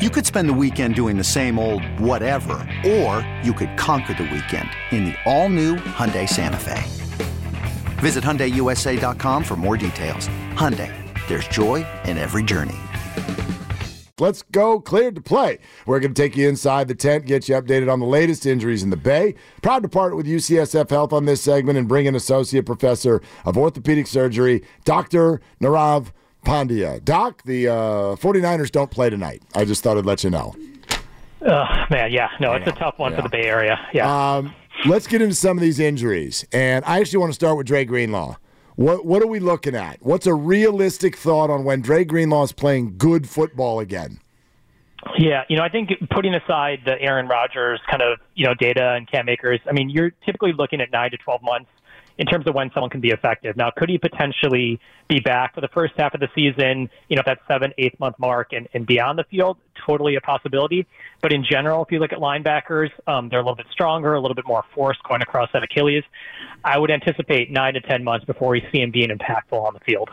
You could spend the weekend doing the same old whatever, or you could conquer the weekend in the all-new Hyundai Santa Fe. Visit HyundaiUSA.com for more details. Hyundai, there's joy in every journey. Let's go cleared to play. We're going to take you inside the tent, get you updated on the latest injuries in the Bay. Proud to partner with UCSF Health on this segment and bring in Associate Professor of Orthopedic Surgery, Dr. Nirav Pandya. Doc, the uh, 49ers don't play tonight. I just thought I'd let you know. Oh, man, yeah. No, it's a tough one Yeah. for the Bay Area. Yeah. Um, let's get into some of these injuries. And I actually want to start with Dre Greenlaw. What, what are we looking at? What's a realistic thought on when Dre Greenlaw is playing good football again? Yeah, you know, I think putting aside the Aaron Rodgers kind of, you know, data and Cam Akers, I mean, you're typically looking at nine to 12 months in terms of when someone can be effective. Now, could he potentially be back for the first half of the season, you know, that seven, eighth month mark and, and beyond the field? Totally a possibility. But in general, if you look at linebackers, um, they're a little bit stronger, a little bit more force going across that Achilles. I would anticipate nine to 10 months before we see him being impactful on the field.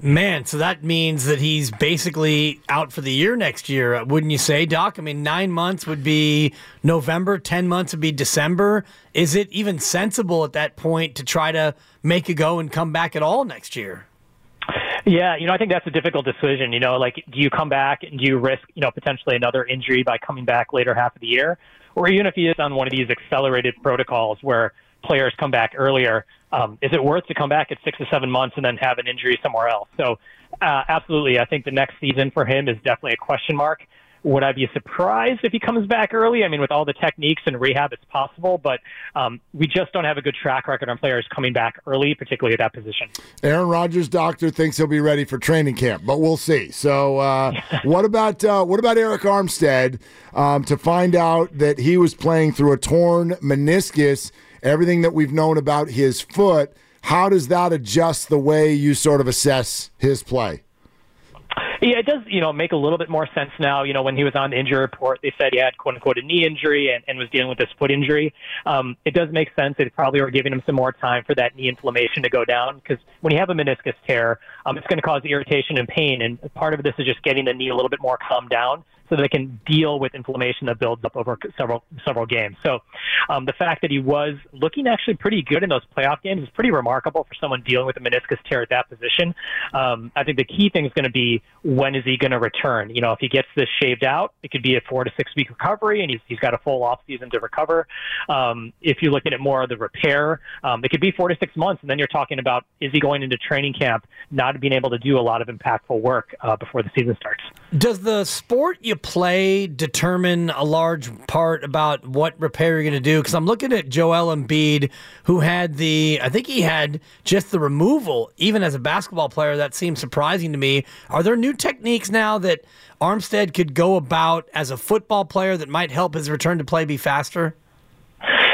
Man, so that means that he's basically out for the year next year, wouldn't you say, Doc? I mean, nine months would be November, 10 months would be December. Is it even sensible at that point to try to make a go and come back at all next year? Yeah, you know, I think that's a difficult decision. You know, like, do you come back and do you risk, you know, potentially another injury by coming back later half of the year? Or even if he is on one of these accelerated protocols where players come back earlier, um, is it worth to come back at six or seven months and then have an injury somewhere else? So, uh, absolutely, I think the next season for him is definitely a question mark. Would I be surprised if he comes back early? I mean, with all the techniques and rehab, it's possible, but um, we just don't have a good track record on players coming back early, particularly at that position. Aaron Rodgers' doctor thinks he'll be ready for training camp, but we'll see. So, uh, what about uh, what about Arik Armstead um, to find out that he was playing through a torn meniscus? Everything that we've known about his foot, how does that adjust the way you sort of assess his play? Yeah, it does, you know, make a little bit more sense now. You know, when he was on the injury report, they said he had quote unquote a knee injury and, and was dealing with this foot injury. Um, it does make sense. They probably were giving him some more time for that knee inflammation to go down because when you have a meniscus tear, um, it's going to cause irritation and pain. And part of this is just getting the knee a little bit more calmed down so they can deal with inflammation that builds up over several several games. So um, the fact that he was looking actually pretty good in those playoff games is pretty remarkable for someone dealing with a meniscus tear at that position. Um, I think the key thing is going to be when is he going to return? You know, if he gets this shaved out, it could be a four to six week recovery, and he's he's got a full off season to recover. Um, if you're looking at more of the repair, um, it could be four to six months, and then you're talking about is he going into training camp not being able to do a lot of impactful work uh, before the season starts. Does the sport you play determine a large part about what repair you're going to do? Because I'm looking at Joel Embiid, who had the, I think he had just the removal, even as a basketball player. That seems surprising to me. Are there new techniques now that Armstead could go about as a football player that might help his return to play be faster?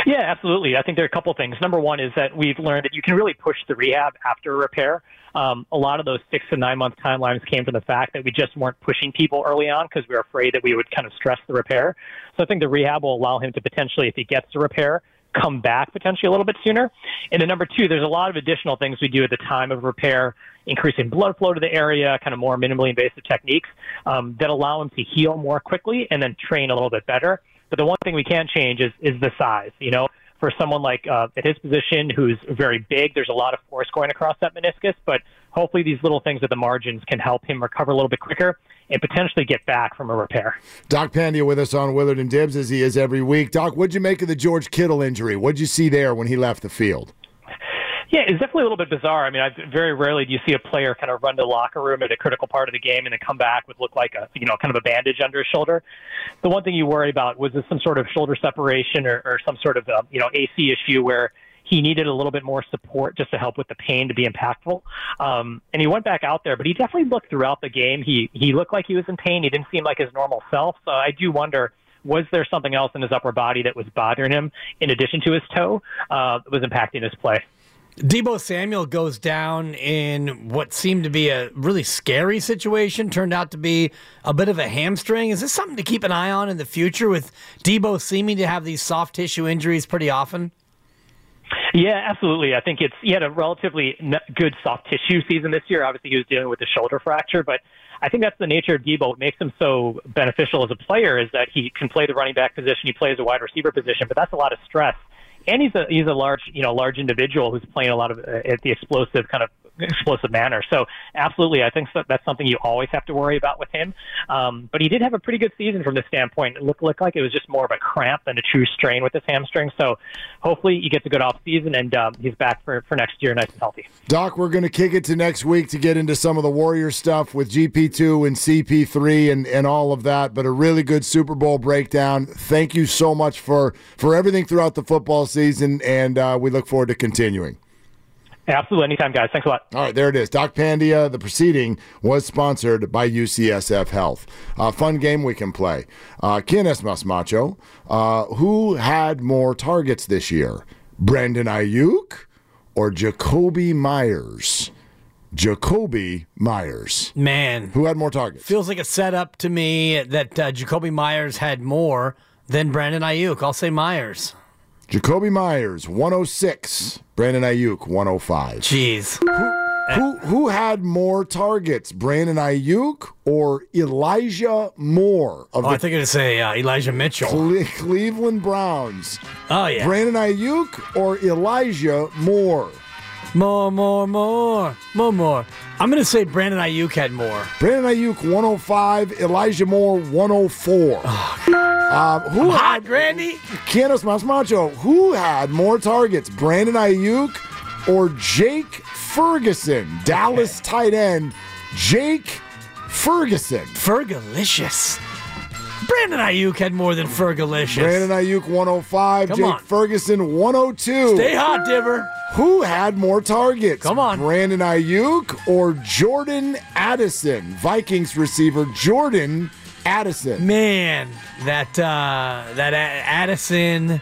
Yeah, absolutely. I think there are a couple things. Number one is that we've learned that you can really push the rehab after repair. Um, a lot of those six to nine month timelines came from the fact that we just weren't pushing people early on because we were afraid that we would kind of stress the repair. So I think the rehab will allow him to potentially, if he gets the repair, come back potentially a little bit sooner. And then number two, there's a lot of additional things we do at the time of repair, increasing blood flow to the area, kind of more minimally invasive techniques um, that allow him to heal more quickly and then train a little bit better. But the one thing we can't change is is the size. You know, for someone like uh, at his position who's very big, there's a lot of force going across that meniscus. But hopefully, these little things at the margins can help him recover a little bit quicker and potentially get back from a repair. Doc Pandya with us on Willard and Dibs as he is every week. Doc, what'd you make of the George Kittle injury? What'd you see there when he left the field? Yeah, it's definitely a little bit bizarre. I mean, I, very rarely do you see a player kind of run to the locker room at a critical part of the game and then come back with look like a you know kind of a bandage under his shoulder. The one thing you worry about was this some sort of shoulder separation or, or some sort of uh, you know AC issue where he needed a little bit more support just to help with the pain to be impactful. Um, and he went back out there, but he definitely looked throughout the game. He he looked like he was in pain. He didn't seem like his normal self. So I do wonder was there something else in his upper body that was bothering him in addition to his toe uh, that was impacting his play? Deebo Samuel goes down in what seemed to be a really scary situation, turned out to be a bit of a hamstring. Is this something to keep an eye on in the future with Deebo seeming to have these soft tissue injuries pretty often? Yeah, absolutely. I think it's he had a relatively good soft tissue season this year. Obviously, he was dealing with a shoulder fracture, but I think that's the nature of Deebo. What makes him so beneficial as a player is that he can play the running back position, he plays a wide receiver position, but that's a lot of stress and he's a he's a large you know large individual who's playing a lot of uh, at the explosive kind of explosive manner. So absolutely, I think that's something you always have to worry about with him. Um, but he did have a pretty good season from this standpoint. It looked, looked like it was just more of a cramp than a true strain with his hamstring. So hopefully he gets a good off season and um, he's back for, for next year, nice and healthy. Doc, we're going to kick it to next week to get into some of the Warrior stuff with GP2 and CP3 and, and all of that. But a really good Super Bowl breakdown. Thank you so much for for everything throughout the football season, and uh, we look forward to continuing. Absolutely. Anytime, guys. Thanks a lot. All right, there it is. Doc Pandya, the proceeding was sponsored by UCSF Health. Uh, fun game we can play. Uh, ¿Quién es más macho? Uh, who had more targets this year? Brandon Aiyuk or Jakobi Meyers? Jakobi Meyers. Man. Who had more targets? Feels like a setup to me that uh, Jakobi Meyers had more than Brandon Aiyuk. I'll say Meyers. Jakobi Meyers, 106. Brandon Aiyuk, 105. Jeez. Who, who, who had more targets, Brandon Aiyuk or Elijah Moore? Of oh, I think it'd say uh, Elijah Mitchell. Cle- Cleveland Browns. Oh, yeah. Brandon Aiyuk or Elijah Moore? More, more, more, more, more. I'm going to say Brandon Aiyuk had more. Brandon Aiyuk 105, Elijah Moore 104. Oh, um, who I'm had Randy? Canos Masmacho. Who had more targets, Brandon Aiyuk or Jake Ferguson? Dallas tight end Jake Ferguson. Fergalicious. Brandon Aiyuk had more than Fergalicious. Brandon Aiyuk 105, Come Jake on. Ferguson 102. Stay hot, Dibber. Who had more targets? Come on. Brandon Aiyuk or Jordan Addison? Vikings receiver Jordan Addison. Man, that uh, that Addison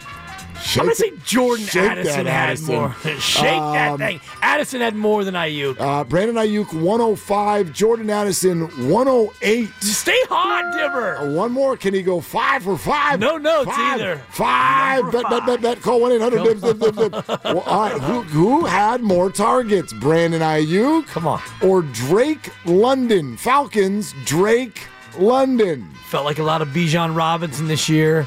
Shake I'm gonna say Jordan Addison had Addison. more. Shake um, that thing. Addison had more than Aiyuk. Uh, Brandon Aiyuk 105. Jordan Addison 108. Stay hot, Dibber. Uh, one more. Can he go five for five? No notes five, either. Five. Bet, bet, bet, bet. Call one eight hundred. Dibs, dibs, dibs, dibs. well, all right. Who, who had more targets? Brandon Aiyuk. Come on. Or Drake London. Falcons. Drake London. Felt like a lot of Bijan Robinson this year.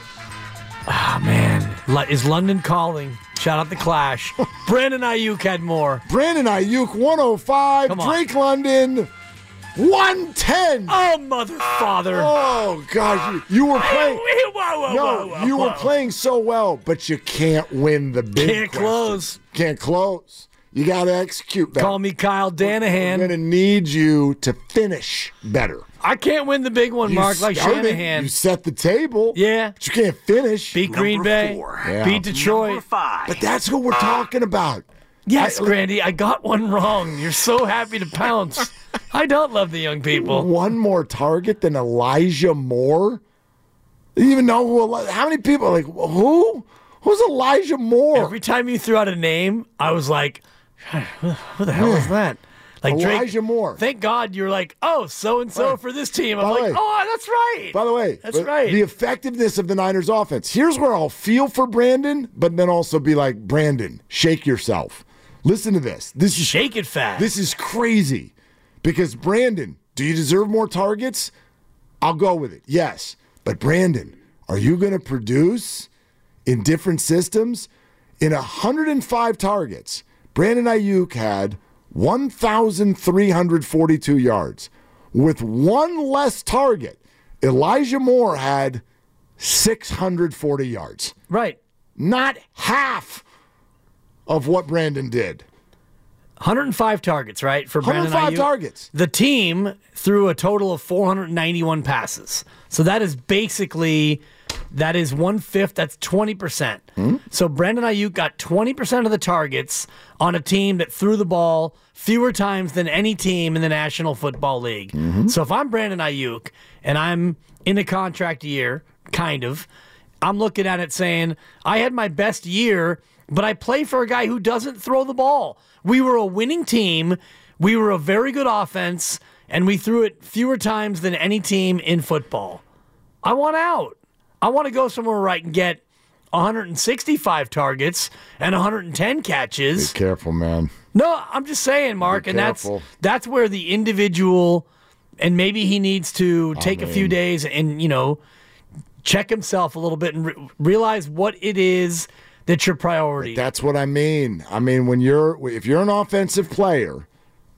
Ah, oh, man. Is London calling? Shout out the Clash. Brandon Aiyuk had more. Brandon Aiyuk, 105. Drake London, 110. Oh, mother father. Oh, gosh. You, you were playing. no, you were playing so well, but you can't win the big Can't question. close. Can't close. You got to execute better. Call me Kyle Shanahan. I'm going to need you to finish better. I can't win the big one, you Mark, like Shanahan. You set the table. Yeah. But you can't finish. Beat Number Green Bay. Yeah. Beat Detroit. But that's what we're talking about. Yes, I, Grandy, I got one wrong. You're so happy to pounce. I don't love the young people. One more target than Elijah Moore? You even know who? How many people? Like who? Who's Elijah Moore? Every time you threw out a name, I was like, "Who the hell is that?" Like Elijah Drake, Moore. Thank God you're like, oh, so and so for this team. I'm like, way, oh, that's right. By the way, that's right. The effectiveness of the Niners offense. Here's where I'll feel for Brandon, but then also be like, Brandon, shake yourself. Listen to this. This is shake it fast. This is crazy. Because Brandon, do you deserve more targets? I'll go with it. Yes. But Brandon, are you going to produce in different systems? In 105 targets, Brandon Aiyuk had 1,342 yards. With one less target, Elijah Moore had 640 yards. Right. Not half of what Brandon did. 105 targets, right? For Brandon 105 Aiyuk. targets. The team threw a total of 491 passes. So that is basically That is one fifth. That's 20%. Hmm? So Brandon Aiyuk got 20% of the targets on a team that threw the ball fewer times than any team in the National Football League. Mm-hmm. So if I'm Brandon Aiyuk and I'm in a contract year, kind of, I'm looking at it saying, I had my best year, but I play for a guy who doesn't throw the ball. We were a winning team. We were a very good offense, and we threw it fewer times than any team in football. I want out. I want to go somewhere where I can get 165 targets and 110 catches. Be careful, man. No, I'm just saying, Mark, and that's that's where the individual and maybe he needs to take a few days and you know check himself a little bit and re- realize what it is that's your priority. That's what I mean. I mean, when you're if you're an offensive player,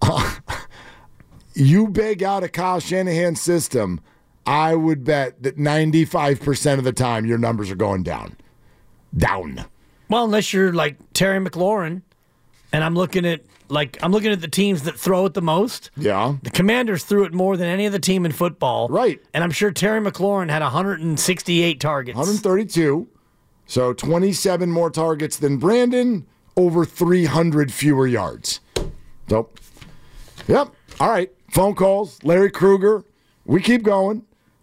you beg out a Kyle Shanahan system. I would bet that 95% of the time your numbers are going down. Down. well, unless you're like Terry McLaurin, and I'm looking at like I'm looking at the teams that throw it the most. Yeah. The Commanders threw it more than any other team in football. Right. And I'm sure Terry McLaurin had 168 targets. 132. So 27 more targets than Brandon, over 300 fewer yards. So, yep. All right. Phone calls. Larry Krueger. We keep going.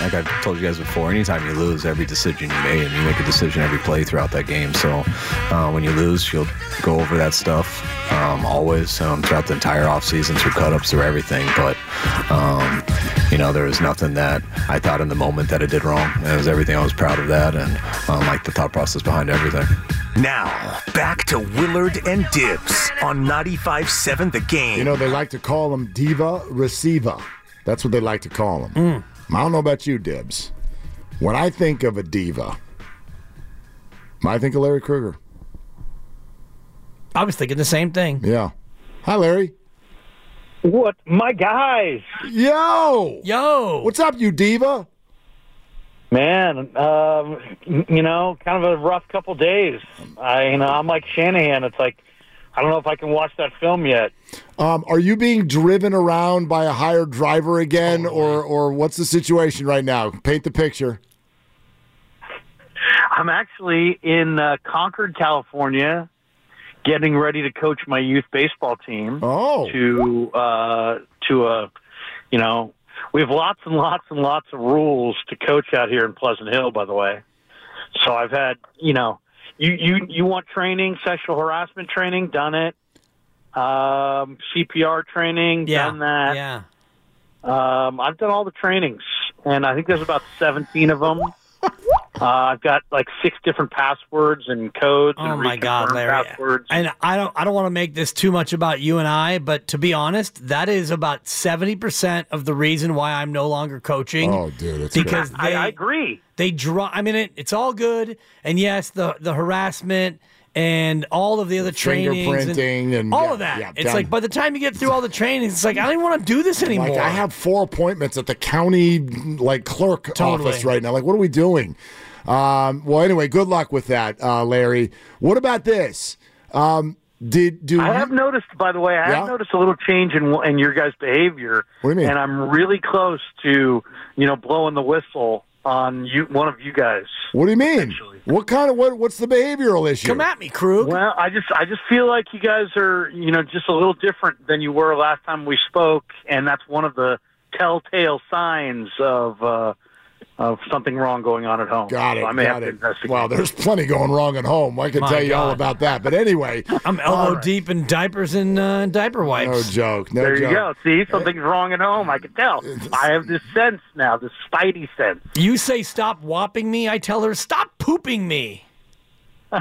Like I've told you guys before, anytime you lose, every decision you made, and you make a decision every play throughout that game. So uh, when you lose, you'll go over that stuff um, always um, throughout the entire offseason, through cut-ups, through everything. But, um, you know, there was nothing that I thought in the moment that I did wrong. It was everything I was proud of that and um, like the thought process behind everything. Now, back to Willard and Dibs on 95.7 The Game. You know, they like to call him Diva Receiva. That's what they like to call him. Mm. I don't know about you, Dibs. When I think of a diva, I think of Larry Krueger. I was thinking the same thing. Yeah. Hi, Larry. What, my guys? Yo! Yo, What's up, you diva? Man, um, you know, kind of a rough couple days. I, you know, I'm like Shanahan. It's like I don't know if I can watch that film yet. Um, are you being driven around by a hired driver again, or or what's the situation right now? Paint the picture. I'm actually in uh, Concord, California, getting ready to coach my youth baseball team. Oh, to uh, to a, you know, we have lots and lots and lots of rules to coach out here in Pleasant Hill. By the way, so I've had, you know, you you you want training, sexual harassment training, done it. Um, CPR training, yeah, done that. yeah. Um, I've done all the trainings, and I think there's about 17 of them. Uh, I've got like six different passwords and codes. Oh and my God, Larry! Passwords. And I don't, I don't want to make this too much about you and I, but to be honest, that is about seventy percent of the reason why I'm no longer coaching. oh, dude, it's because crazy. I, they, I agree. they draw. I mean, it, it's all good, and yes, the the harassment and all of the other trainings Fingerprinting and- all yeah, of that. yeah, it's done. like by the time you get through all the trainings, it's like I don't even want to do this anymore. Like I have four appointments at the county like clerk Totally. office right now. Like, what are we doing? Um, well, anyway, good luck with that, uh, Larry. What about this? Um, did do I you- have noticed, by the way, I Yeah? have noticed a little change in in your guys' behavior. What do you mean? And I'm really close to, you know, blowing the whistle on you, one of you guys. What do you mean? What kind of what? What's the behavioral issue? Come at me, Krug. Well, I just I just feel like you guys are, you know, just a little different than you were last time we spoke, and that's one of the telltale signs of uh, of something wrong going on at home. Got it. So I may got have to it. investigate. Well, there's plenty going wrong at home. I can My tell you all about that. But anyway, I'm elbow deep in diapers and uh, diaper wipes. no joke. No there joke. you go. See, something's wrong at home. I can tell. I have this sense now, this spidey sense. You say stop whopping me, I tell her stop pooping me.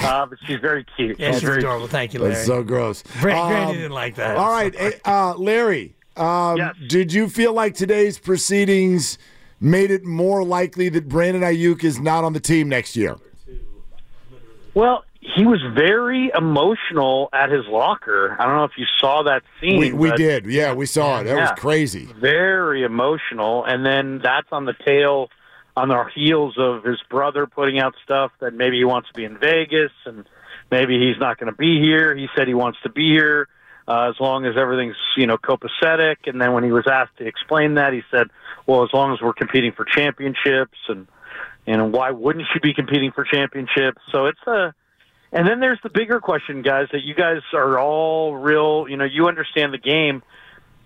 Uh, but she's very cute. Yeah, she's very adorable. Thank you, Larry. That's so gross. Brand, Um, Granny didn't like that. All right, eh, uh, Larry. Um, Yes. Did you feel like today's proceedings made it more likely that Brandon Aiyuk is not on the team next year? Well, he was very emotional at his locker. I don't know if you saw that scene. We, we did. Yeah, we saw it. That was crazy. Very emotional, and then that's on the tail, on the heels of his brother putting out stuff that maybe he wants to be in Vegas, and maybe he's not going to be here. He said he wants to be here uh, as long as everything's you know copacetic. And then when he was asked to explain that, he said, "Well, as long as we're competing for championships, and and why wouldn't you be competing for championships?" So it's a and then there's the bigger question, guys, that you guys are all real, you know, you understand the game.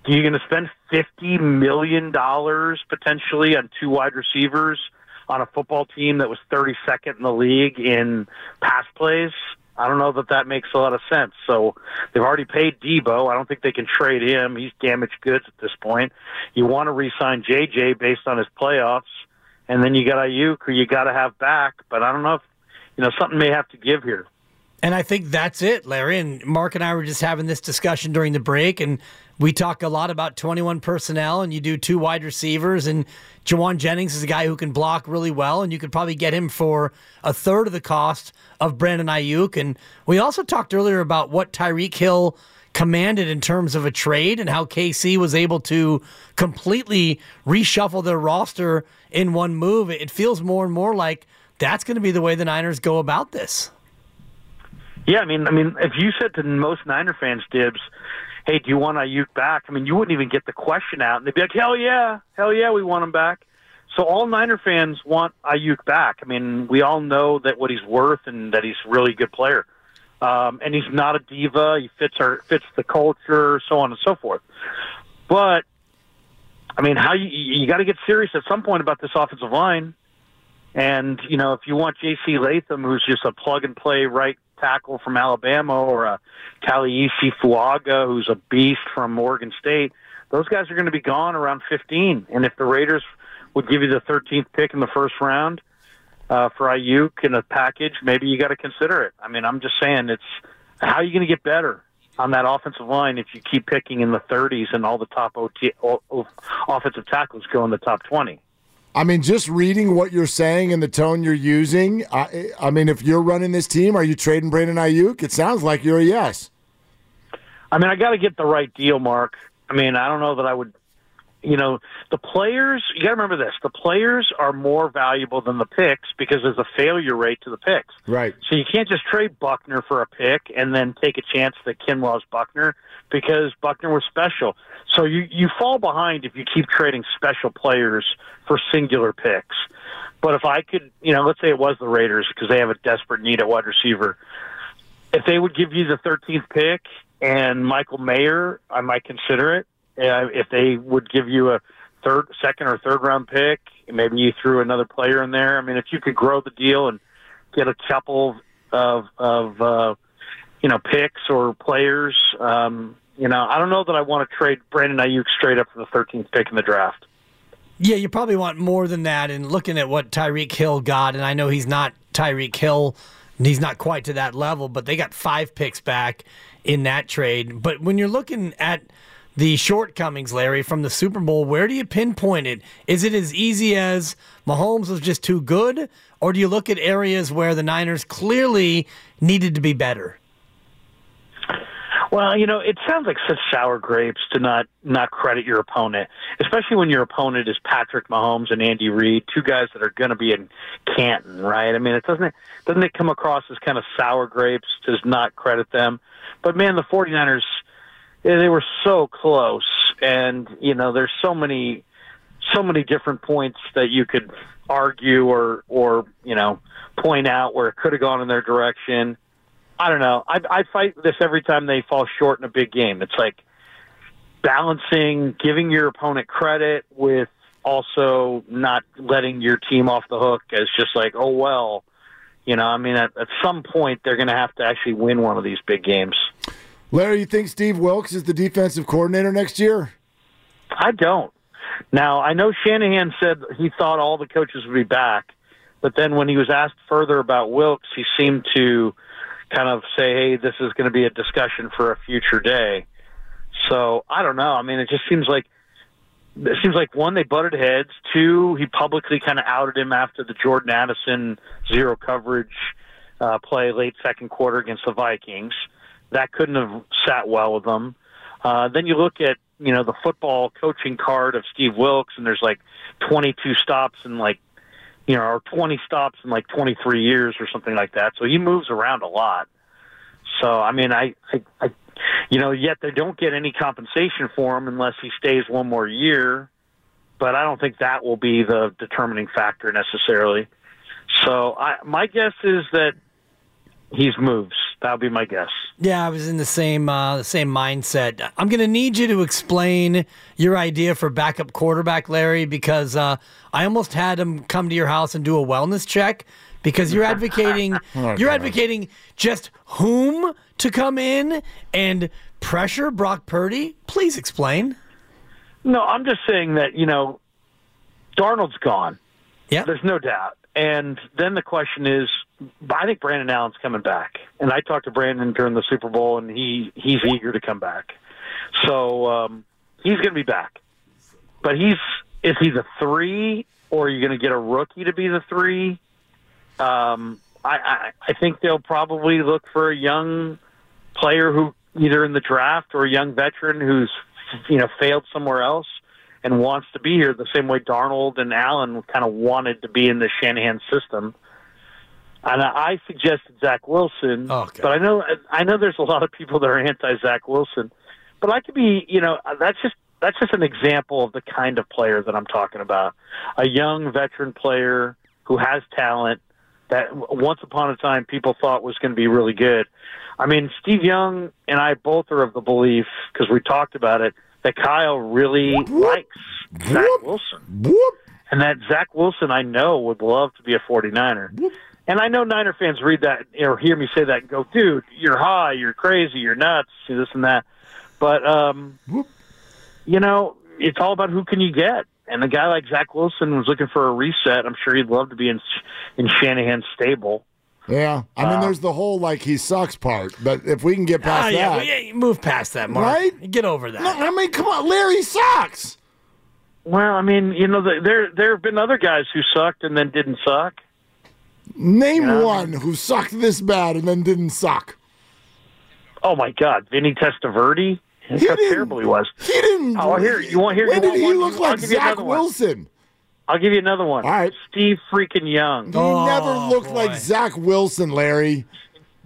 Are you going to spend $50 million potentially on two wide receivers on a football team that was 32nd in the league in pass plays? I don't know that that makes a lot of sense. So they've already paid Deebo. I don't think they can trade him. He's damaged goods at this point. You want to re-sign JJ based on his playoffs, and then you got Aiyuk, who you got to have back. But I don't know if you know something may have to give here. And I think that's it, Larry. And Mark and I were just having this discussion during the break, and we talk a lot about 21 personnel, and you do two wide receivers, and Jauan Jennings is a guy who can block really well, and you could probably get him for a third of the cost of Brandon Aiyuk. And we also talked earlier about what Tyreek Hill commanded in terms of a trade and how KC was able to completely reshuffle their roster in one move. It feels more and more like that's going to be the way the Niners go about this. Yeah, I mean, I mean, if you said to most Niner fans, Dibs, "Hey, do you want Aiyuk back?" I mean, you wouldn't even get the question out, and they'd be like, "Hell yeah, hell yeah, we want him back." So all Niner fans want Aiyuk back. I mean, we all know that what he's worth and that he's a really good player, um, and he's not a diva. He fits our fits the culture, so on and so forth. But I mean, how you you got to get serious at some point about this offensive line. And you know, if you want J.C. Latham, who's just a plug and play right tackle from Alabama, or a Taliese Fuaga, who's a beast from Oregon State, those guys are going to be gone around 15. And if the Raiders would give you the 13th pick in the first round uh, for Aiyuk in a package, maybe you got to consider it. I mean, I'm just saying, it's how are you going to get better on that offensive line if you keep picking in the 30s and all the top OT, o, o, offensive tackles go in the top 20? I mean, just reading what you're saying and the tone you're using. I, I mean, if you're running this team, are you trading Brandon Aiyuk? It sounds like you're a yes. I mean, I got to get the right deal, Mark. I mean, I don't know that I would. You know, the players. You got to remember this: the players are more valuable than the picks because there's a failure rate to the picks. Right. So you can't just trade Buckner for a pick and then take a chance that Kinlaw's Buckner because Buckner was special. So you you fall behind if you keep trading special players for singular picks. But if I could, you know, let's say it was the Raiders because they have a desperate need at wide receiver. If they would give you the 13th pick and Michael Mayer, I might consider it. If they would give you a third, second, or third round pick, maybe you threw another player in there. I mean, if you could grow the deal and get a couple of of uh, you know picks or players, um, you know, I don't know that I want to trade Brandon Aiyuk straight up for the 13th pick in the draft. Yeah, you probably want more than that. And looking at what Tyreek Hill got, and I know he's not Tyreek Hill, and he's not quite to that level, but they got five picks back in that trade. But when you're looking at the shortcomings, Larry, from the Super Bowl, where do you pinpoint it? Is it as easy as Mahomes was just too good, or do you look at areas where the Niners clearly needed to be better? Well, you know, it sounds like such sour grapes to not not credit your opponent, especially when your opponent is Patrick Mahomes and Andy Reid, two guys that are going to be in Canton, right? I mean, it doesn't doesn't it come across as kind of sour grapes to not credit them? But man, the 49ers they were so close and, you know, there's so many so many different points that you could argue or or, you know, point out where it could have gone in their direction I don't know. I, I fight this every time they fall short in a big game. It's like balancing giving your opponent credit with also not letting your team off the hook as just like, oh well, you know. I mean, at, at some point they're going to have to actually win one of these big games. Larry, you think Steve Wilks is the defensive coordinator next year? I don't. Now I know Shanahan said he thought all the coaches would be back, but then when he was asked further about Wilks, he seemed to kind of say, hey, this is going to be a discussion for a future day. So I don't know. I mean, it just seems like it seems like one they butted heads. Two, he publicly kind of outed him after the Jordan Addison zero coverage uh, play late second quarter against the Vikings. That couldn't have sat well with them. Uh, then you look at you know the football coaching card of Steve Wilks, and there's like 22 stops and like you know, or 20 stops in like 23 years or something like that. So he moves around a lot. So I mean, I, I, I you know, yet they don't get any compensation for him unless he stays one more year. But I don't think that will be the determining factor necessarily. So I, my guess is that he's moves. That would be my guess. Yeah, I was in the same uh, the same mindset. I'm going to need you to explain your idea for backup quarterback, Larry, because uh, I almost had him come to your house and do a wellness check because you're advocating oh, you're advocating just whom to come in and pressure Brock Purdy. Please explain. No, I'm just saying that you know Darnold's gone. Yeah, there's no doubt. And then the question is, I think Brandon Allen's coming back, and I talked to Brandon during the Super Bowl, and he he's eager to come back. So um, he's going to be back, but he's is he the three, or are you going to get a rookie to be the three? Um, I, I I think they'll probably look for a young player who either in the draft or a young veteran who's you know failed somewhere else and wants to be here the same way Darnold and Allen kind of wanted to be in the Shanahan system. And I suggested Zach Wilson, oh, but I know I know there's a lot of people that are anti Zach Wilson. But I could be, you know, that's just that's just an example of the kind of player that I'm talking about. A young veteran player who has talent that once upon a time people thought was going to be really good. I mean, Steve Young and I both are of the belief because we talked about it that Kyle really Whoop. likes Zach Wilson. Whoop. And that Zach Wilson, I know, would love to be a 49er. Whoop. And I know Niner fans read that or hear me say that and go, dude, you're high, you're crazy, you're nuts, this and that. But, um, you know, it's all about who can you get. And a guy like Zach Wilson was looking for a reset. I'm sure he'd love to be in in Shanahan's stable. Yeah, I mean, uh, there's the whole like he sucks part, but if we can get past uh, yeah, that, yeah, move past that, Mark. Right? Get over that. No, I mean, come on, Larry sucks. Well, I mean, you know, there there have been other guys who sucked and then didn't suck. Name yeah. one who sucked this bad and then didn't suck. Oh my God, Vinny Testaverde. He how terrible he was. He didn't. Oh, here you want here. When you did he one? look like Zach Wilson? I'll give you another one. All right. Steve freaking Young. He oh, never looked boy. like Zach Wilson, Larry.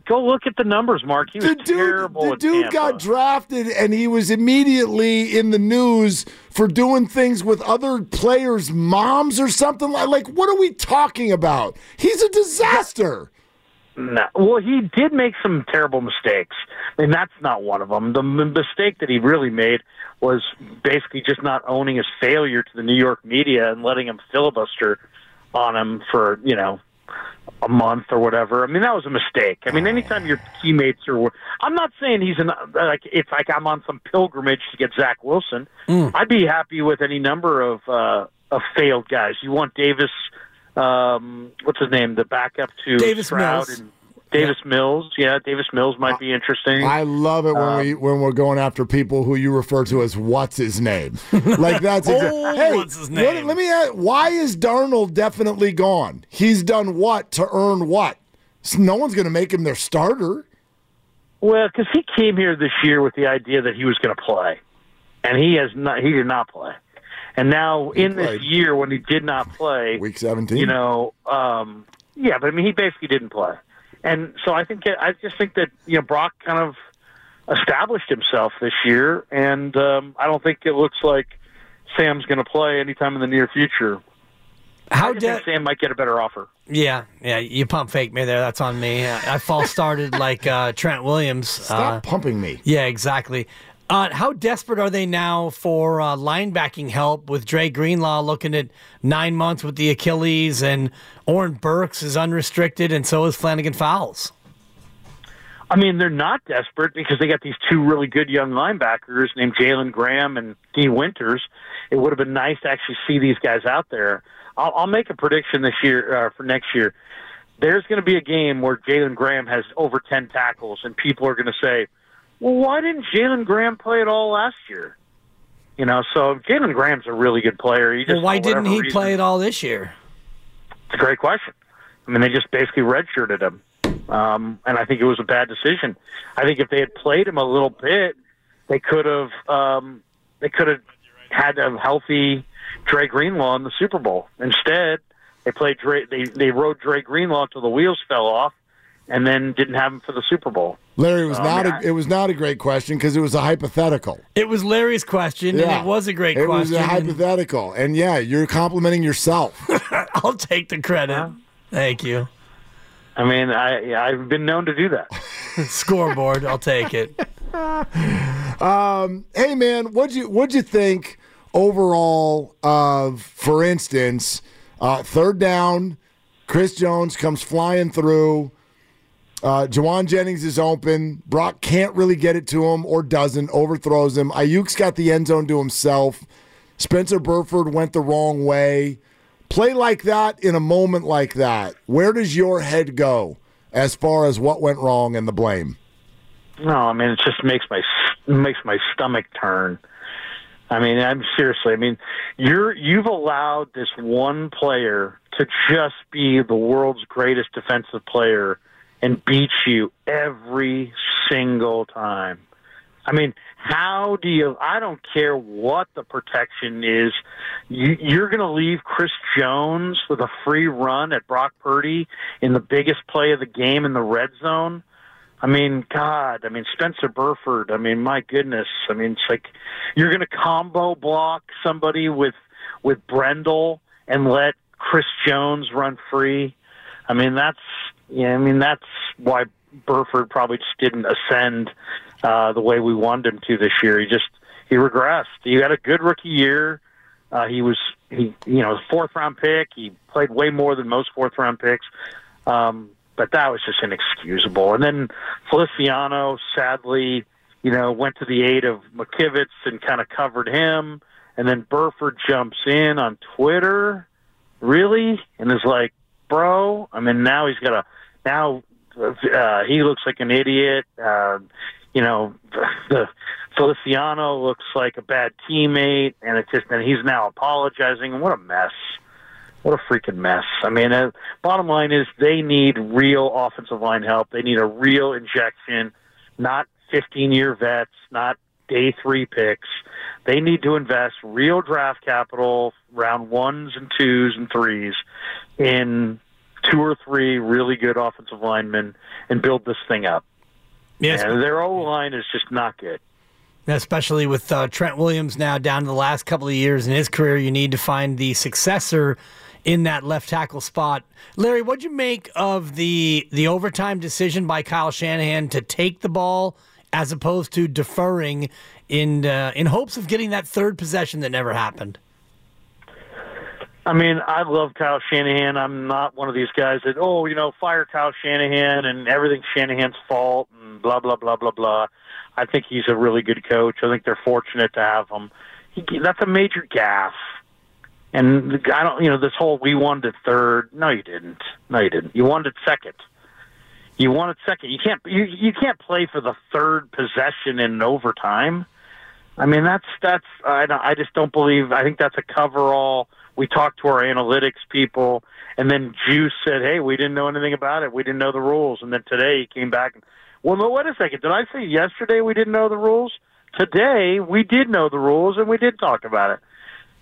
Go look at the numbers, Mark. He was the dude, terrible. The dude got drafted, and he was immediately in the news for doing things with other players' moms or something like. Like, what are we talking about? He's a disaster. No. Well, he did make some terrible mistakes, and that's not one of them. The m- mistake that he really made was basically just not owning his failure to the New York media and letting him filibuster on him for you know a month or whatever. I mean, that was a mistake. I mean, anytime your teammates are, I'm not saying he's an like it's like I'm on some pilgrimage to get Zach Wilson. Mm. I'd be happy with any number of uh, of failed guys. You want Davis um, what's his name, the backup to Davis Stroud Mills. and Davis Mills, yeah, Davis Mills might be interesting. I love it when Uh, we when we're going after people who you refer to as what's his name. Like that's exa- Oh, hey, what's his Let, name? let me ask, why is Darnold definitely gone? He's done what to earn what? So no one's going to make him their starter. Well, because he came here this year with the idea that he was going to play, and he has not. He did not play, and now in played. this year when he did not play, Week 17. you know, um, yeah, but I mean, he basically didn't play, and so I think I just think that you know Brock kind of established himself this year, and um, I don't think it looks like Sam's going to play anytime in the near future. How I just de- think Sam might get a better offer. Yeah, yeah. You pump fake me there. That's on me. I, I false started like uh, Trent Williams. Stop Uh, pumping me. yeah, exactly. Uh, how desperate are they now for uh, linebacking help with Dre Greenlaw looking at nine months with the Achilles and Oren Burks is unrestricted and so is Flannigan Fowles? I mean, they're not desperate because they got these two really good young linebackers named Jalen Graham and Dee Winters. It would have been nice to actually see these guys out there. I'll, I'll make a prediction this year uh, for next year. There's going to be a game where Jalen Graham has over 10 tackles, and people are going to say, well, why didn't Jalen Graham play at all last year? You know, so Jalen Graham's a really good player. He just, Well, why didn't he reason- play at all this year? it's a great question. I mean, they just basically redshirted him, um, and I think it was a bad decision. I think if they had played him a little bit, they could have um, they could have had a healthy Dre Greenlaw in the Super Bowl. Instead, they played Dre. They they rode Dre Greenlaw until the wheels fell off, and then didn't have him for the Super Bowl. Larry, it was Oh, not man. a, it was not a great question because it was a hypothetical. It was Larry's question, and it was a great it question. It was a and hypothetical, and yeah, you're complimenting yourself. I'll take the credit. Thank you. I mean, I I've been known to do that. Scoreboard, I'll take it. Um, hey man, what'd you what'd you think overall of, for instance, uh, third down, Chris Jones comes flying through. Uh, Jauan Jennings is open. Brock can't really get it to him or doesn't, overthrows him. Aiyuk's got the end zone to himself. Spencer Burford went the wrong way. Play like that in a moment like that. Where does your head go as far as what went wrong and the blame? No, I mean it just makes my makes my stomach turn. I mean, I'm seriously. I mean, you're you've allowed this one player to just be the world's greatest defensive player and beats you every single time. I mean, how do you? I don't care what the protection is. You, you're going to leave Chris Jones with a free run at Brock Purdy in the biggest play of the game in the red zone. I mean, God, I mean, Spencer Burford, I mean, my goodness. I mean, it's like you're going to combo block somebody with, with Brendel and let Chris Jones run free. I mean, that's, yeah, I mean, that's why Burford probably just didn't ascend, uh, the way we wanted him to this year. He just, he regressed. He had a good rookie year. Uh, he was, he, you know, fourth round pick. He played way more than most fourth round picks. Um, but that was just inexcusable. And then Feliciano, sadly, you know, went to the aid of McKivitz and kind of covered him. And then Burford jumps in on Twitter, really, and is like, "Bro, I mean, now he's got a now uh, he looks like an idiot. Uh, you know, the Feliciano looks like a bad teammate, and it's just and he's now apologizing. And what a mess! What a freaking mess! I mean, uh, bottom line is they need real offensive line help. They need a real injection, not 15 year vets, not day three picks. They need to invest real draft capital, round ones and twos and threes, in two or three really good offensive linemen and build this thing up. Yes. And their O line is just not good. especially with uh, Trent Williams now down to the last couple of years in his career. You need to find the successor in that left tackle spot. Larry, what'd you make of the the overtime decision by Kyle Shanahan to take the ball as opposed to deferring in uh, in hopes of getting that third possession that never happened? I mean, I love Kyle Shanahan. I'm not one of these guys that, oh, you know, fire Kyle Shanahan and everything's Shanahan's fault and blah, blah, blah, blah, blah. I think he's a really good coach. I think they're fortunate to have him. He, that's a major gaffe. And I don't, you know, this whole we wanted third. No, you didn't. No, you didn't. You wanted second. You want it second. You can't you you can't play for the third possession in overtime. I mean that's that's I I just don't believe. I think that's a coverall. We talked to our analytics people, and then Juice said, "Hey, we didn't know anything about it. We didn't know the rules." And then today he came back. and Well, no, wait a second. Did I say yesterday we didn't know the rules? Today we did know the rules, and we did talk about it.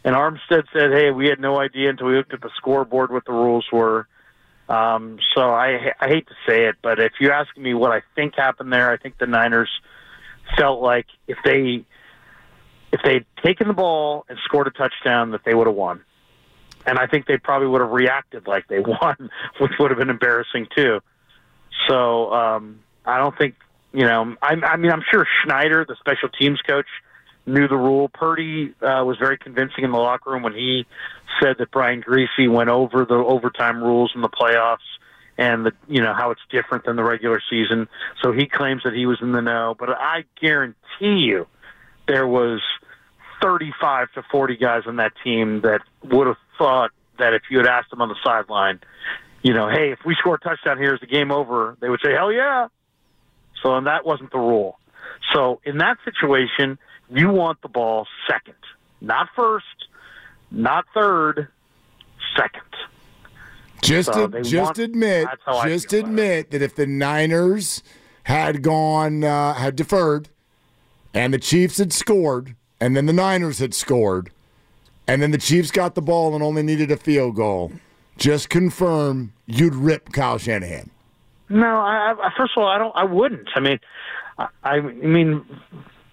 And Armstead said, "Hey, we had no idea until we looked at the scoreboard what the rules were." Um, so I, I hate to say it, but if you ask me what I think happened there, I think the Niners felt like if they if they'd taken the ball and scored a touchdown, that they would have won. And I think they probably would have reacted like they won, which would have been embarrassing too. So um, I don't think you know. I, I mean, I'm sure Schneider, the special teams coach, knew the rule. Purdy uh, was very convincing in the locker room when he said that Brian Greasy went over the overtime rules in the playoffs and the you know how it's different than the regular season. So he claims that he was in the know, but I guarantee you there was 35 to 40 guys on that team that would have thought that if you had asked them on the sideline, you know, hey, if we score a touchdown here, is the game over? They would say, hell yeah. So, and that wasn't the rule. So, in that situation, you want the ball second, not first, not third, second. Just So ad- just admit, that's how I just admit that if the Niners had gone uh, had deferred, and the Chiefs had scored, and then the Niners had scored, and then the Chiefs got the ball and only needed a field goal, just confirm you'd rip Kyle Shanahan. No, I, I first of all, I don't. I wouldn't. I mean, I, I mean,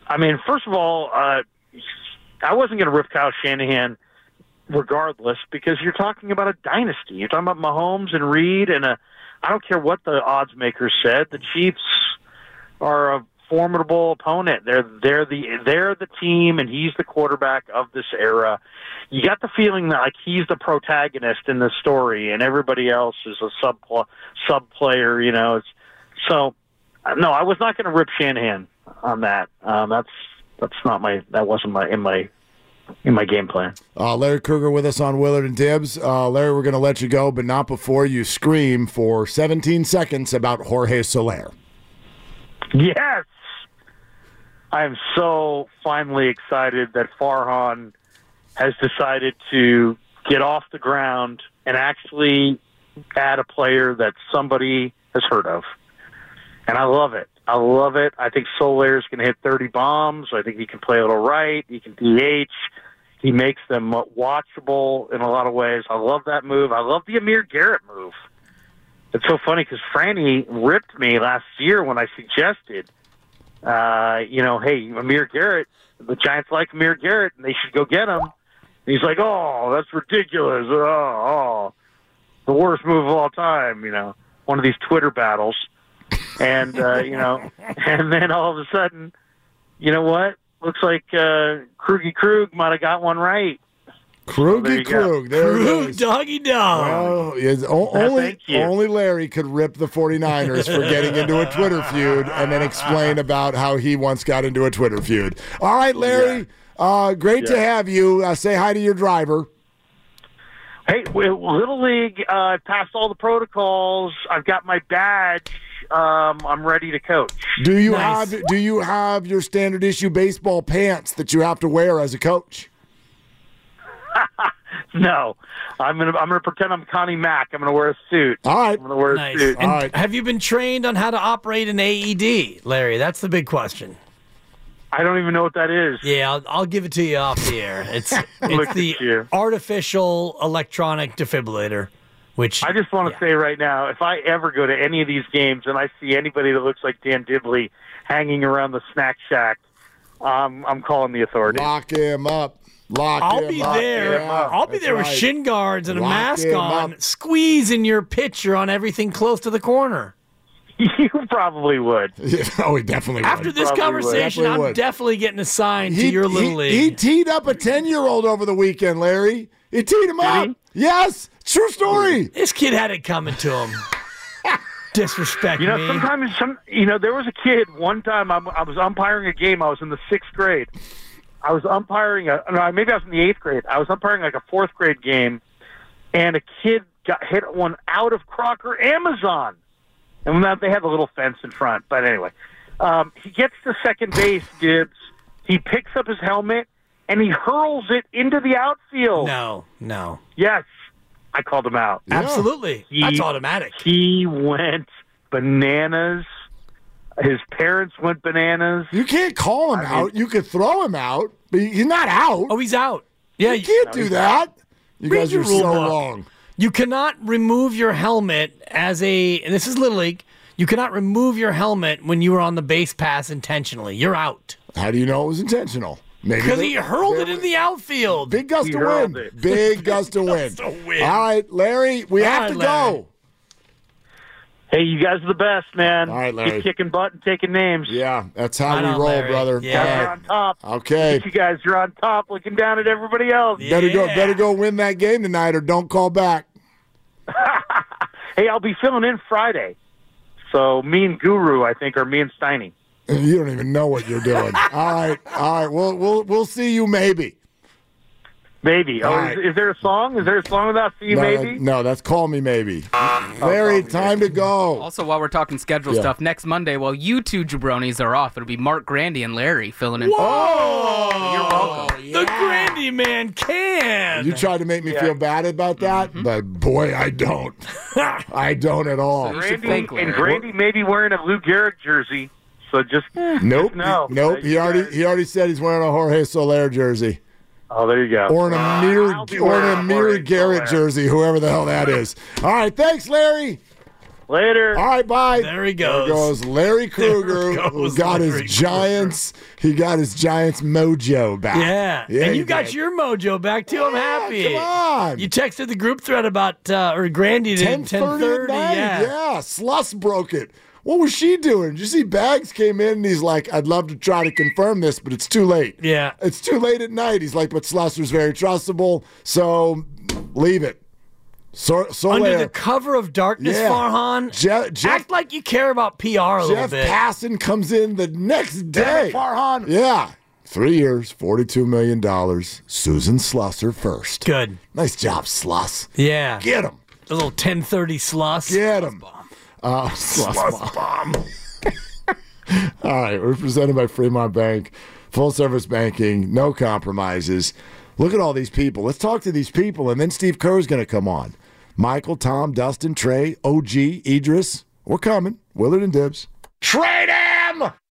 I mean, first of all, uh, I wasn't going to rip Kyle Shanahan regardless because you're talking about a dynasty. You're talking about Mahomes and Reid and a. I don't care what the odds makers said. The Chiefs are a formidable opponent. They're they're the they're the team, and he's the quarterback of this era. You got the feeling that like he's the protagonist in the story, and everybody else is a sub sub player. You know, it's so. uh, No, I was not going to rip Shanahan on that. Um, that's that's not my that wasn't my in my in my game plan. Uh, Larry Krueger with us on Willard and Dibs. Uh, Larry, we're going to let you go, but not before you scream for 17 seconds about Jorge Soler. Yes. I am so finally excited that Farhan has decided to get off the ground and actually add a player that somebody has heard of. And I love it. I love it. I think Soler is going to hit 30 bombs. I think he can play a little right. He can DH. He makes them watchable in a lot of ways. I love that move. I love the Amir Garrett move. It's so funny because Franny ripped me last year when I suggested, uh, you know, hey, Amir Garrett, the Giants like Amir Garrett, and they should go get him. And he's like, oh, that's ridiculous. Oh, oh, the worst move of all time. You know, one of these Twitter battles, and uh, you know, and then all of a sudden, you know what? Looks like uh, Krug might have got one right. Krugy there you. Krug. There it Krug, doggy dog. Oh, yes, o- only thank you. only Larry could rip the 49ers for getting into a Twitter feud and then explain about how he once got into a Twitter feud. All right, Larry, uh, great to have you. Uh, say hi to your driver. Hey, Little League, uh, I passed all the protocols. I've got my badge. Um, I'm ready to coach. Do you Nice. have do you have your standard issue baseball pants that you have to wear as a coach? No, I'm gonna I'm gonna pretend I'm Connie Mack. I'm gonna wear a suit. All right. I'm gonna wear a Nice. suit. And All right. Have you been trained on how to operate an AED, Larry? That's the big question. I don't even know what that is. Yeah, I'll, I'll give it to you off the air. It's it's the artificial electronic defibrillator, which I just want to say right now, if I ever go to any of these games and I see anybody that looks like Dan Dibley hanging around the snack shack, um, I'm calling the authorities. Lock him up. Lock I'll him be up. there. Yeah, I'll be that's there with right. shin guards and a Lock mask him on, up. squeezing your pitcher on everything close to the corner. you probably would. oh, he definitely After this Probably would. conversation, Definitely I'm would. definitely getting assigned to your little he, league. He teed up a 10 year old over the weekend, Larry. He teed him up. he? Yes. True story. this kid had it coming to him. Disrespect You know, me. sometimes some. You know, there was a kid one time. I, I was umpiring a game. I was in the sixth grade. I was umpiring a. No, maybe I was in the eighth grade. I was umpiring like a fourth grade game, and a kid got hit one out of Crocker Amazon. And they have a little fence in front. But anyway, um, he gets to second base, Gibbs. He picks up his helmet and he hurls it into the outfield. No, no. Yes, I called him out. Absolutely. He- That's automatic. He went bananas. His parents went bananas. You can't call him out. You could throw him out, but he's not out. Oh, he's out. Yeah, you can't do that. You Read guys are so book. wrong. You cannot remove your helmet as a. And this is Little League. You cannot remove your helmet when you were on the base pass intentionally. You're out. How do you know it was intentional? Because he hurled it in the outfield. Big gust He of wind. Big gust of wind. Gust of wind. All right, Larry, we All have right, to Larry. go. Hey, you guys are the best, man. All right, Larry. Keep kicking butt and taking names. Yeah, that's how Right we on, roll, Larry. brother. Yeah. Guys All are on top. Okay. You guys are on top, looking down at everybody else. Better go better go win that game tonight or don't call back. Hey, I'll be filling in Friday. So me and Guru, I think, or me and Steiny. You don't even know what you're doing. all right. All right. We'll we'll we'll see you maybe. Maybe. Oh, right. is, is there a song? Is there a song about See You no, Maybe? that- no, that's call me maybe. Larry, time to go. Also, while we're talking schedule Yeah. stuff, next Monday, while you two jabronis are off, it'll be Mark Grandy and Larry filling in. Oh, You're welcome. Oh, the Grandy man can. You tried to make me feel bad about that, mm-hmm. but boy, I don't. I don't at all. You should Grandy, thank and Grandy may be wearing a Lou Gehrig jersey. So just Nope. No. Nope. He You already he already said he's wearing a Jorge Soler jersey. Oh, there you go. Or an Amir I'll or an a Amir Garrett Soler. jersey, whoever the hell that is. All right, thanks, Larry. Later. All right, bye. There he goes. There goes. goes Larry Krueger. Who goes got Larry his Giants. He got his Giants mojo back. Yeah. Yeah, and you got did. your mojo back too. I'm happy. Come on. You texted the group thread about uh, or Grandy did 10 10:30. Yeah. Yeah. Sluss broke it. What was she doing? Did you see Bags came in and he's like, I'd love to try to confirm this, but it's too late. Yeah. It's too late at night. He's like, but Slusser's very trustable, so leave it. So, so Under the cover of darkness, Yeah. Farhan. Je- Jeff, act like you care about PR a little bit. Jeff bit. Passan comes in the next day. Farhan. Yeah. Three years, $42 million. Susan Slusser first. Good. Nice job, Sluss. Yeah. Get him. A little 1030 sluss. Get him. Uh, Sluss bomb. All right, we're presented by Fremont Bank, full service banking, no compromises. Look at all these people. Let's talk to these people, and then Steve Kerr's going to come on. Michael, Tom, Dustin, Trey, OG, Idris. We're coming. Willard and Dibs. Trade him!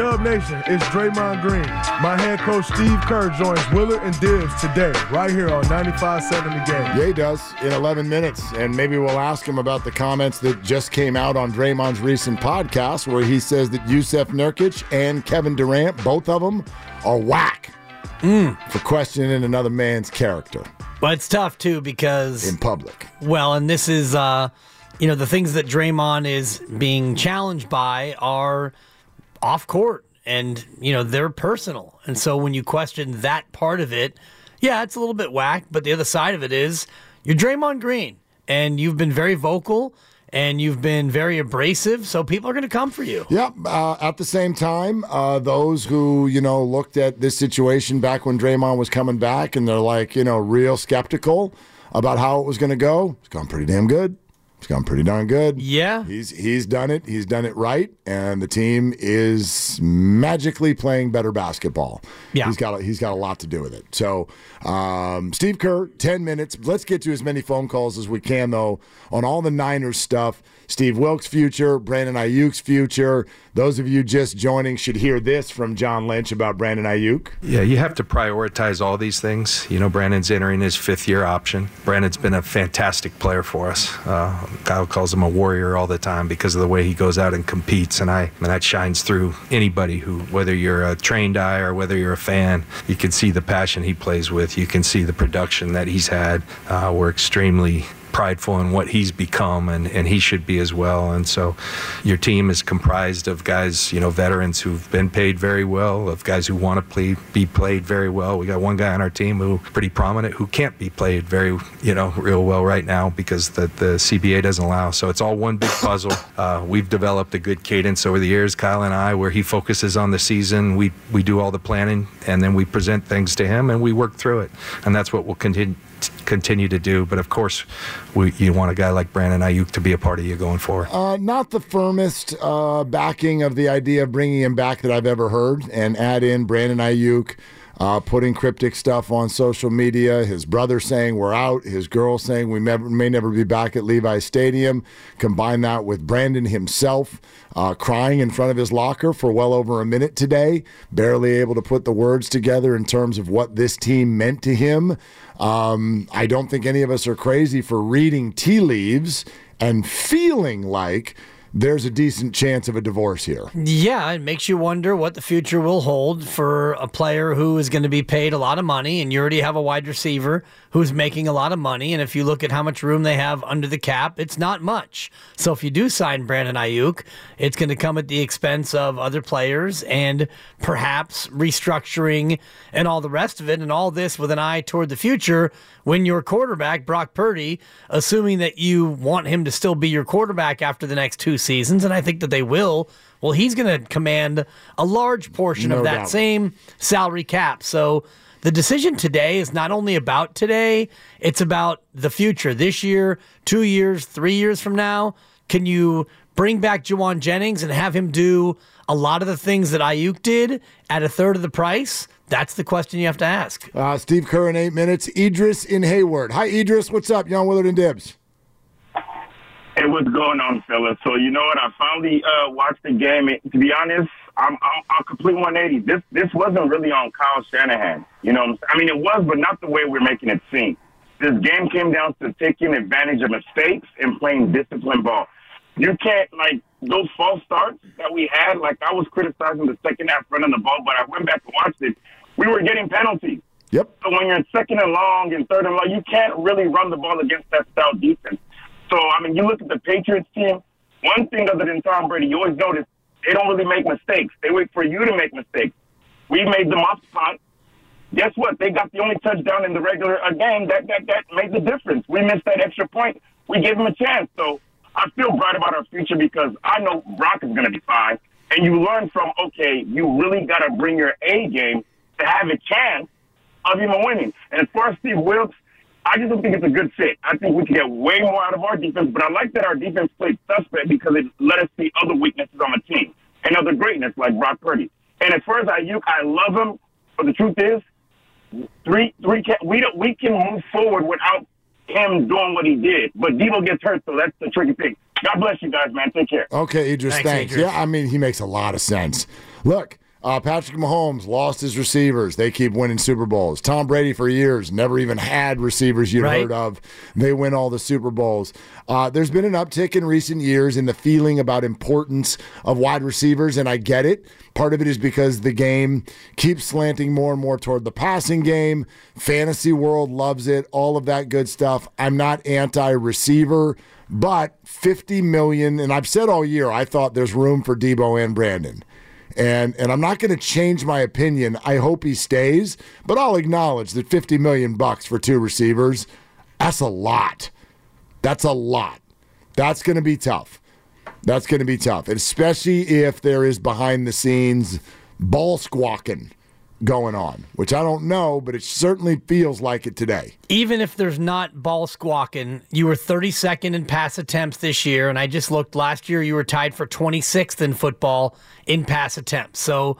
Up, Nation? It's Draymond Green. My head coach Steve Kerr joins Willard and Dibs today, right here on 95.7 The Game. Yeah, he does in 11 minutes. And maybe we'll ask him about the comments that just came out on Draymond's recent podcast where he says that Jusuf Nurkic and Kevin Durant, both of them, are whack for questioning another man's character But it's tough too because in public. Well, and this is, uh, you know, the things that Draymond is being challenged by are off court and, you know, they're personal. And so when you question that part of it, yeah, it's a little bit whack. But the other side of it is you're Draymond Green and you've been very vocal and you've been very abrasive. So people are going to come for you. Yep. Uh, at the same time, uh, those who you know looked at this situation back when Draymond was coming back, and they're like, you know, real skeptical about how it was going to go. It's gone pretty damn good. It's gone pretty darn good. Yeah. He's he's done it. He's done it right, and the team is magically playing better basketball. Yeah. He's got a, he's got a lot to do with it. So, um, Steve Kerr, ten minutes. Let's get to as many phone calls as we can though on all the Niners stuff. Steve Wilks' future, Brandon Aiyuk's future. Those of you just joining should hear this from John Lynch about Brandon Ayuk. Yeah, you have to prioritize all these things. You know, Brandon's entering his fifth year option. Brandon's been a fantastic player for us. Uh, Kyle calls him a warrior all the time because of the way he goes out and competes, and I and that shines through anybody who, whether you're a trained eye or whether you're a fan, you can see the passion he plays with. You can see the production that he's had. Uh, we're extremely prideful in what he's become and, and he should be as well. And so your team is comprised of guys you know veterans who've been paid very well of guys who want to play be played very well. We got one guy on our team who pretty prominent who can't be played very you know real well right now because the, the CBA doesn't allow. So it's all one big puzzle. Uh, we've developed a good cadence over the years. Kyle and I where he focuses on the season we we do all the planning and then we present things to him and we work through it. And that's what we'll continue continue to do. But of course, we, you want a guy like Brandon Aiyuk to be a part of you going forward. Uh, not the firmest uh, backing of the idea of bringing him back that I've ever heard, and add in Brandon Aiyuk. Uh, putting cryptic stuff on social media, his brother saying we're out, his girl saying we may never be back at Levi Stadium. Combine that with Brandon himself uh, crying in front of his locker for well over a minute today, barely able to put the words together in terms of what this team meant to him. Um, I don't think any of us are crazy for reading tea leaves and feeling like there's a decent chance of a divorce here. Yeah, it makes you wonder what the future will hold for a player who is going to be paid a lot of money, and you already have a wide receiver who's making a lot of money. And if you look at how much room they have under the cap, it's not much. So if you do sign Brandon Aiyuk, it's going to come at the expense of other players and perhaps restructuring and all the rest of it. And all this with an eye toward the future when your quarterback, Brock Purdy, assuming that you want him to still be your quarterback after the next two seasons, and I think that they will. Well, he's going to command a large portion No of that doubt. same salary cap. So the decision today is not only about today, it's about the future. This year, two years, three years from now, can you bring back Jauan Jennings and have him do a lot of the things that Aiyuk did at a third of the price? That's the question you have to ask. Uh, Steve Kerr in eight minutes. Idris in Hayward. Hi, Idris. What's up? Young Willard and Dibs. Hey, what's going on, fellas? So you know what? I finally uh, watched the game. It, to be honest, I'm, I'm, I'm complete 180. This this wasn't really on Kyle Shanahan. You know, I'm saying? I mean, it was, but not the way we're making it seem. This game came down to taking advantage of mistakes and playing disciplined ball. You can't like those false starts that we had. Like I was criticizing the second half running the ball, but I went back and watched it. We were getting penalties. Yep. So when you're in second and long and third and long, you can't really run the ball against that style defense. So I mean, you look at the Patriots team. One thing other than Tom Brady, you always notice they don't really make mistakes. They wait for you to make mistakes. We made them up punt. Guess what? They got the only touchdown in the regular game. That that that made the difference. We missed that extra point. We gave them a chance. So I feel bright about our future because I know Brock is going to be fine. And you learn from okay, you really got to bring your A game to have a chance of even winning. And as far as Steve Wilks, I just don't think it's a good fit. I think we can get way more out of our defense, but I like that our defense played suspect because it let us see other weaknesses on the team and other greatness like Brock Purdy. And as far as Aiyuk, I love him, but the truth is, three three can, we don't we can move forward without him doing what he did. But Deebo gets hurt, so that's the tricky thing. God bless you guys, man. Take care. Okay, Idris, Thanks, thanks. Idris. Yeah, I mean, he makes a lot of sense. Look, Uh, Patrick Mahomes lost his receivers. They keep winning Super Bowls. Tom Brady, for years, never even had receivers you'd Right. heard of. They win all the Super Bowls. Uh, there's been an uptick in recent years in the feeling about importance of wide receivers, and I get it. Part of it is because the game keeps slanting more and more toward the passing game. Fantasy world loves it, all of that good stuff. I'm not anti receiver, but 50 million, and I've said all year, I thought there's room for Deebo and Brandon. And and I'm not going to change my opinion. I hope he stays, but I'll acknowledge that 50 million bucks for two receivers, that's a lot. That's a lot. That's going to be tough. That's going to be tough, especially if there is behind the scenes ball squawking going on, which I don't know, but it certainly feels like it today. Even if there's not ball squawking, you were 32nd in pass attempts this year, and I just looked last year. You were tied for 26th in football in pass attempts. So,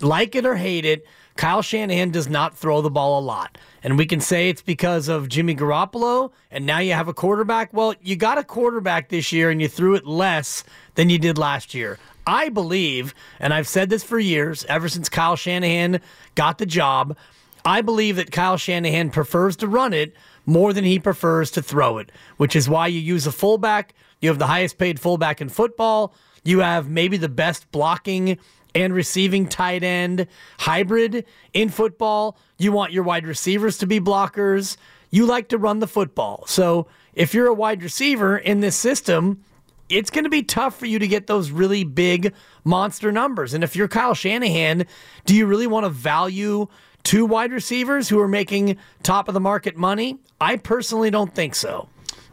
like it or hate it, Kyle Shanahan does not throw the ball a lot. And we can say it's because of Jimmy Garoppolo, and now you have a quarterback. Well, you got a quarterback this year, and you threw it less than you did last year. I believe, and I've said this for years, ever since Kyle Shanahan got the job, I believe that Kyle Shanahan prefers to run it more than he prefers to throw it, which is why you use a fullback. You have the highest paid fullback in football. You have maybe the best blocking and receiving tight end hybrid in football. You want your wide receivers to be blockers. You like to run the football. So if you're a wide receiver in this system, it's going to be tough for you to get those really big monster numbers. And if you're Kyle Shanahan, do you really want to value two wide receivers who are making top of the market money? I personally don't think so.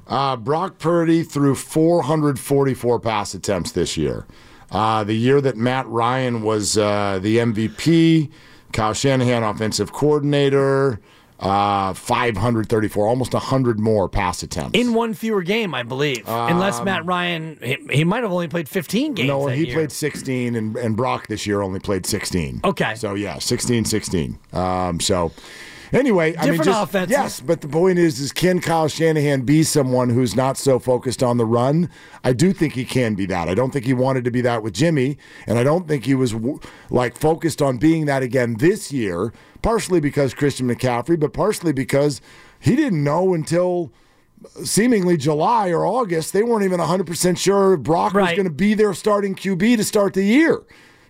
Uh, Brock Purdy threw 444 pass attempts this year. Uh, the year that Matt Ryan was uh, the MVP, Kyle Shanahan offensive coordinator, uh, 534, almost 100 more pass attempts. In one fewer game, I believe. Unless Um, Matt Ryan, he, he might have only played 15 games. no, he year. played 16, and, and Brock this year only played 16. Okay. So, yeah, 16 16. Um, so, anyway, I mean, just, offenses. yes, but the point is, is can Kyle Shanahan be someone who's not so focused on the run? I do think he can be that. I don't think he wanted to be that with Jimmy, and I don't think he was like focused on being that again this year, partially because Christian McCaffrey, but partially because he didn't know until seemingly July or August. They weren't even 100% sure if Brock was going to be their starting QB to start the year.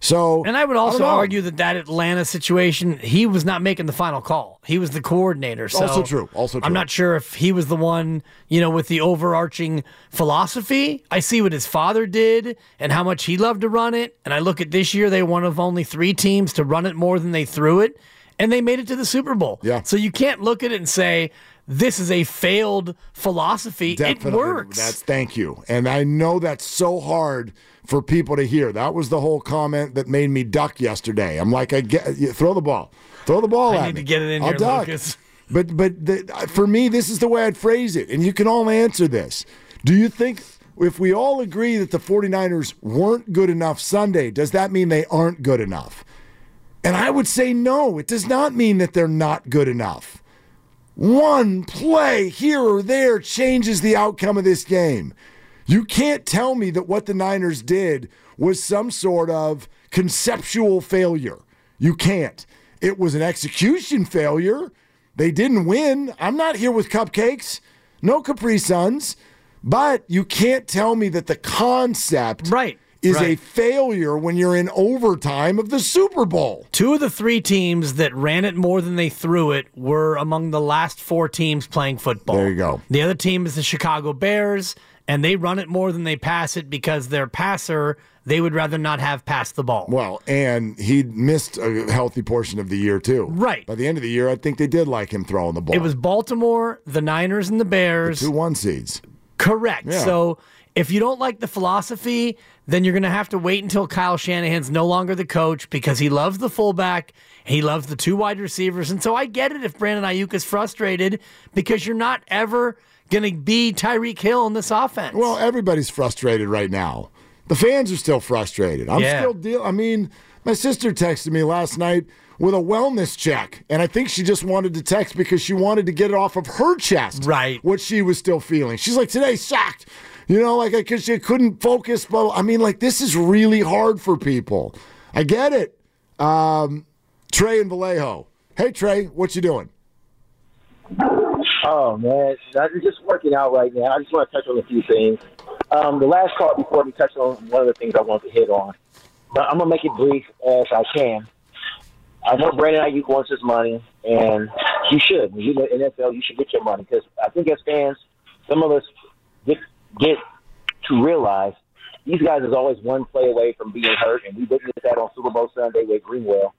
So, And I would also know. argue that that Atlanta situation, he was not making the final call. He was the coordinator. So Also true. Also true. I'm not sure if he was the one, you know, with the overarching philosophy. I see what his father did and how much he loved to run it. And I look at this year, they were one of only three teams to run it more than they threw it. And they made it to the Super Bowl. Yeah. So you can't look at it and say, this is a failed philosophy. Definitely. It works. That's thank you. And I know that's so hard for people to hear. That was the whole comment that made me duck yesterday. I'm like, I get you throw the ball, throw the ball I at need me. to get it in I'll here, duck. Lucas. But but the, for me, this is the way I'd phrase it, and you can all answer this. Do you think? If we all agree that the 49ers weren't good enough Sunday, does that mean they aren't good enough? And I would say no, it does not mean that they're not good enough. One play here or there changes the outcome of this game. You can't tell me that what the Niners did was some sort of conceptual failure. You can't. It was an execution failure. They didn't win. I'm not here with cupcakes, no Capri Suns, but you can't tell me that the concept right, is a failure when you're in overtime of the Super Bowl. Two of the three teams that ran it more than they threw it were among the last four teams playing football. There you go. The other team is the Chicago Bears, and they run it more than they pass it because their passer, they would rather not have passed the ball. Well, and he missed a healthy portion of the year too. Right. By the end of the year, I think they did like him throwing the ball. It was Baltimore, the Niners, and the Bears. The two one seeds. Correct. Yeah. So if you don't like the philosophy, then you're going to have to wait until Kyle Shanahan's no longer the coach because he loves the fullback. He loves the two wide receivers. And so I get it if Brandon Aiyuk is frustrated because you're not ever going to be Tyreek Hill in this offense. Well, everybody's frustrated right now. The fans are still frustrated. I'm Yeah. still deal. I mean, my sister texted me last night with a wellness check, and I think she just wanted to text because she wanted to get it off of her chest. Right. What she was still feeling. She's like, today sucked. You know, like because she couldn't focus. But I mean, like this is really hard for people. I get it. Um, Trey and Vallejo. Hey, Trey, what you doing? Oh man, I'm just working out right now. I just want to touch on a few things. Um, the last call before we touched on one of the things I wanted to hit on, but I'm gonna make it brief as I can. I know Brandon Aiyuk wants his money, and you should. You know, NFL, you should get your money because I think as fans, some of us get get to realize these guys is always one play away from being hurt, and we witnessed that on Super Bowl Sunday with Greenlaw.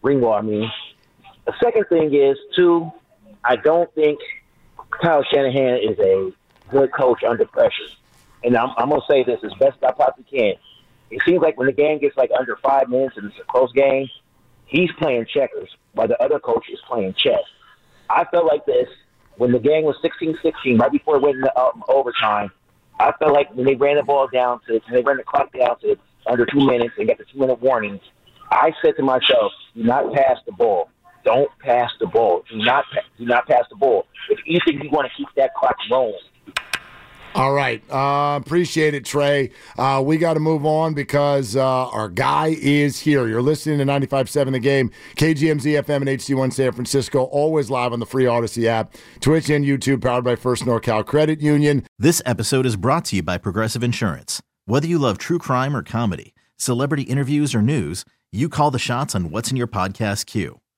Greenlaw, I mean. The second thing is, too, I don't think Kyle Shanahan is a good coach under pressure. And I'm, I'm going to say this as best I possibly can. It seems like when the game gets like under five minutes and it's a close game, he's playing checkers while the other coach is playing chess. I felt like this when the game was 16-16, right before it went into um, overtime. I felt like when they ran the ball down to, when they ran the clock down to under two minutes and got the two-minute warning, I said to myself, do not pass the ball. Don't pass the ball. Do not, do not pass the ball. If you think you want to keep that clock rolling, All right. Uh, appreciate it, Trey. Uh, we got to move on because uh, our guy is here. You're listening to 95.7 The Game, KGMZ FM and HD1 San Francisco, always live on the free Audacy app, Twitch and YouTube, powered by First NorCal Credit Union. This episode is brought to you by Progressive Insurance. Whether you love true crime or comedy, celebrity interviews or news, you call the shots on what's in your podcast queue.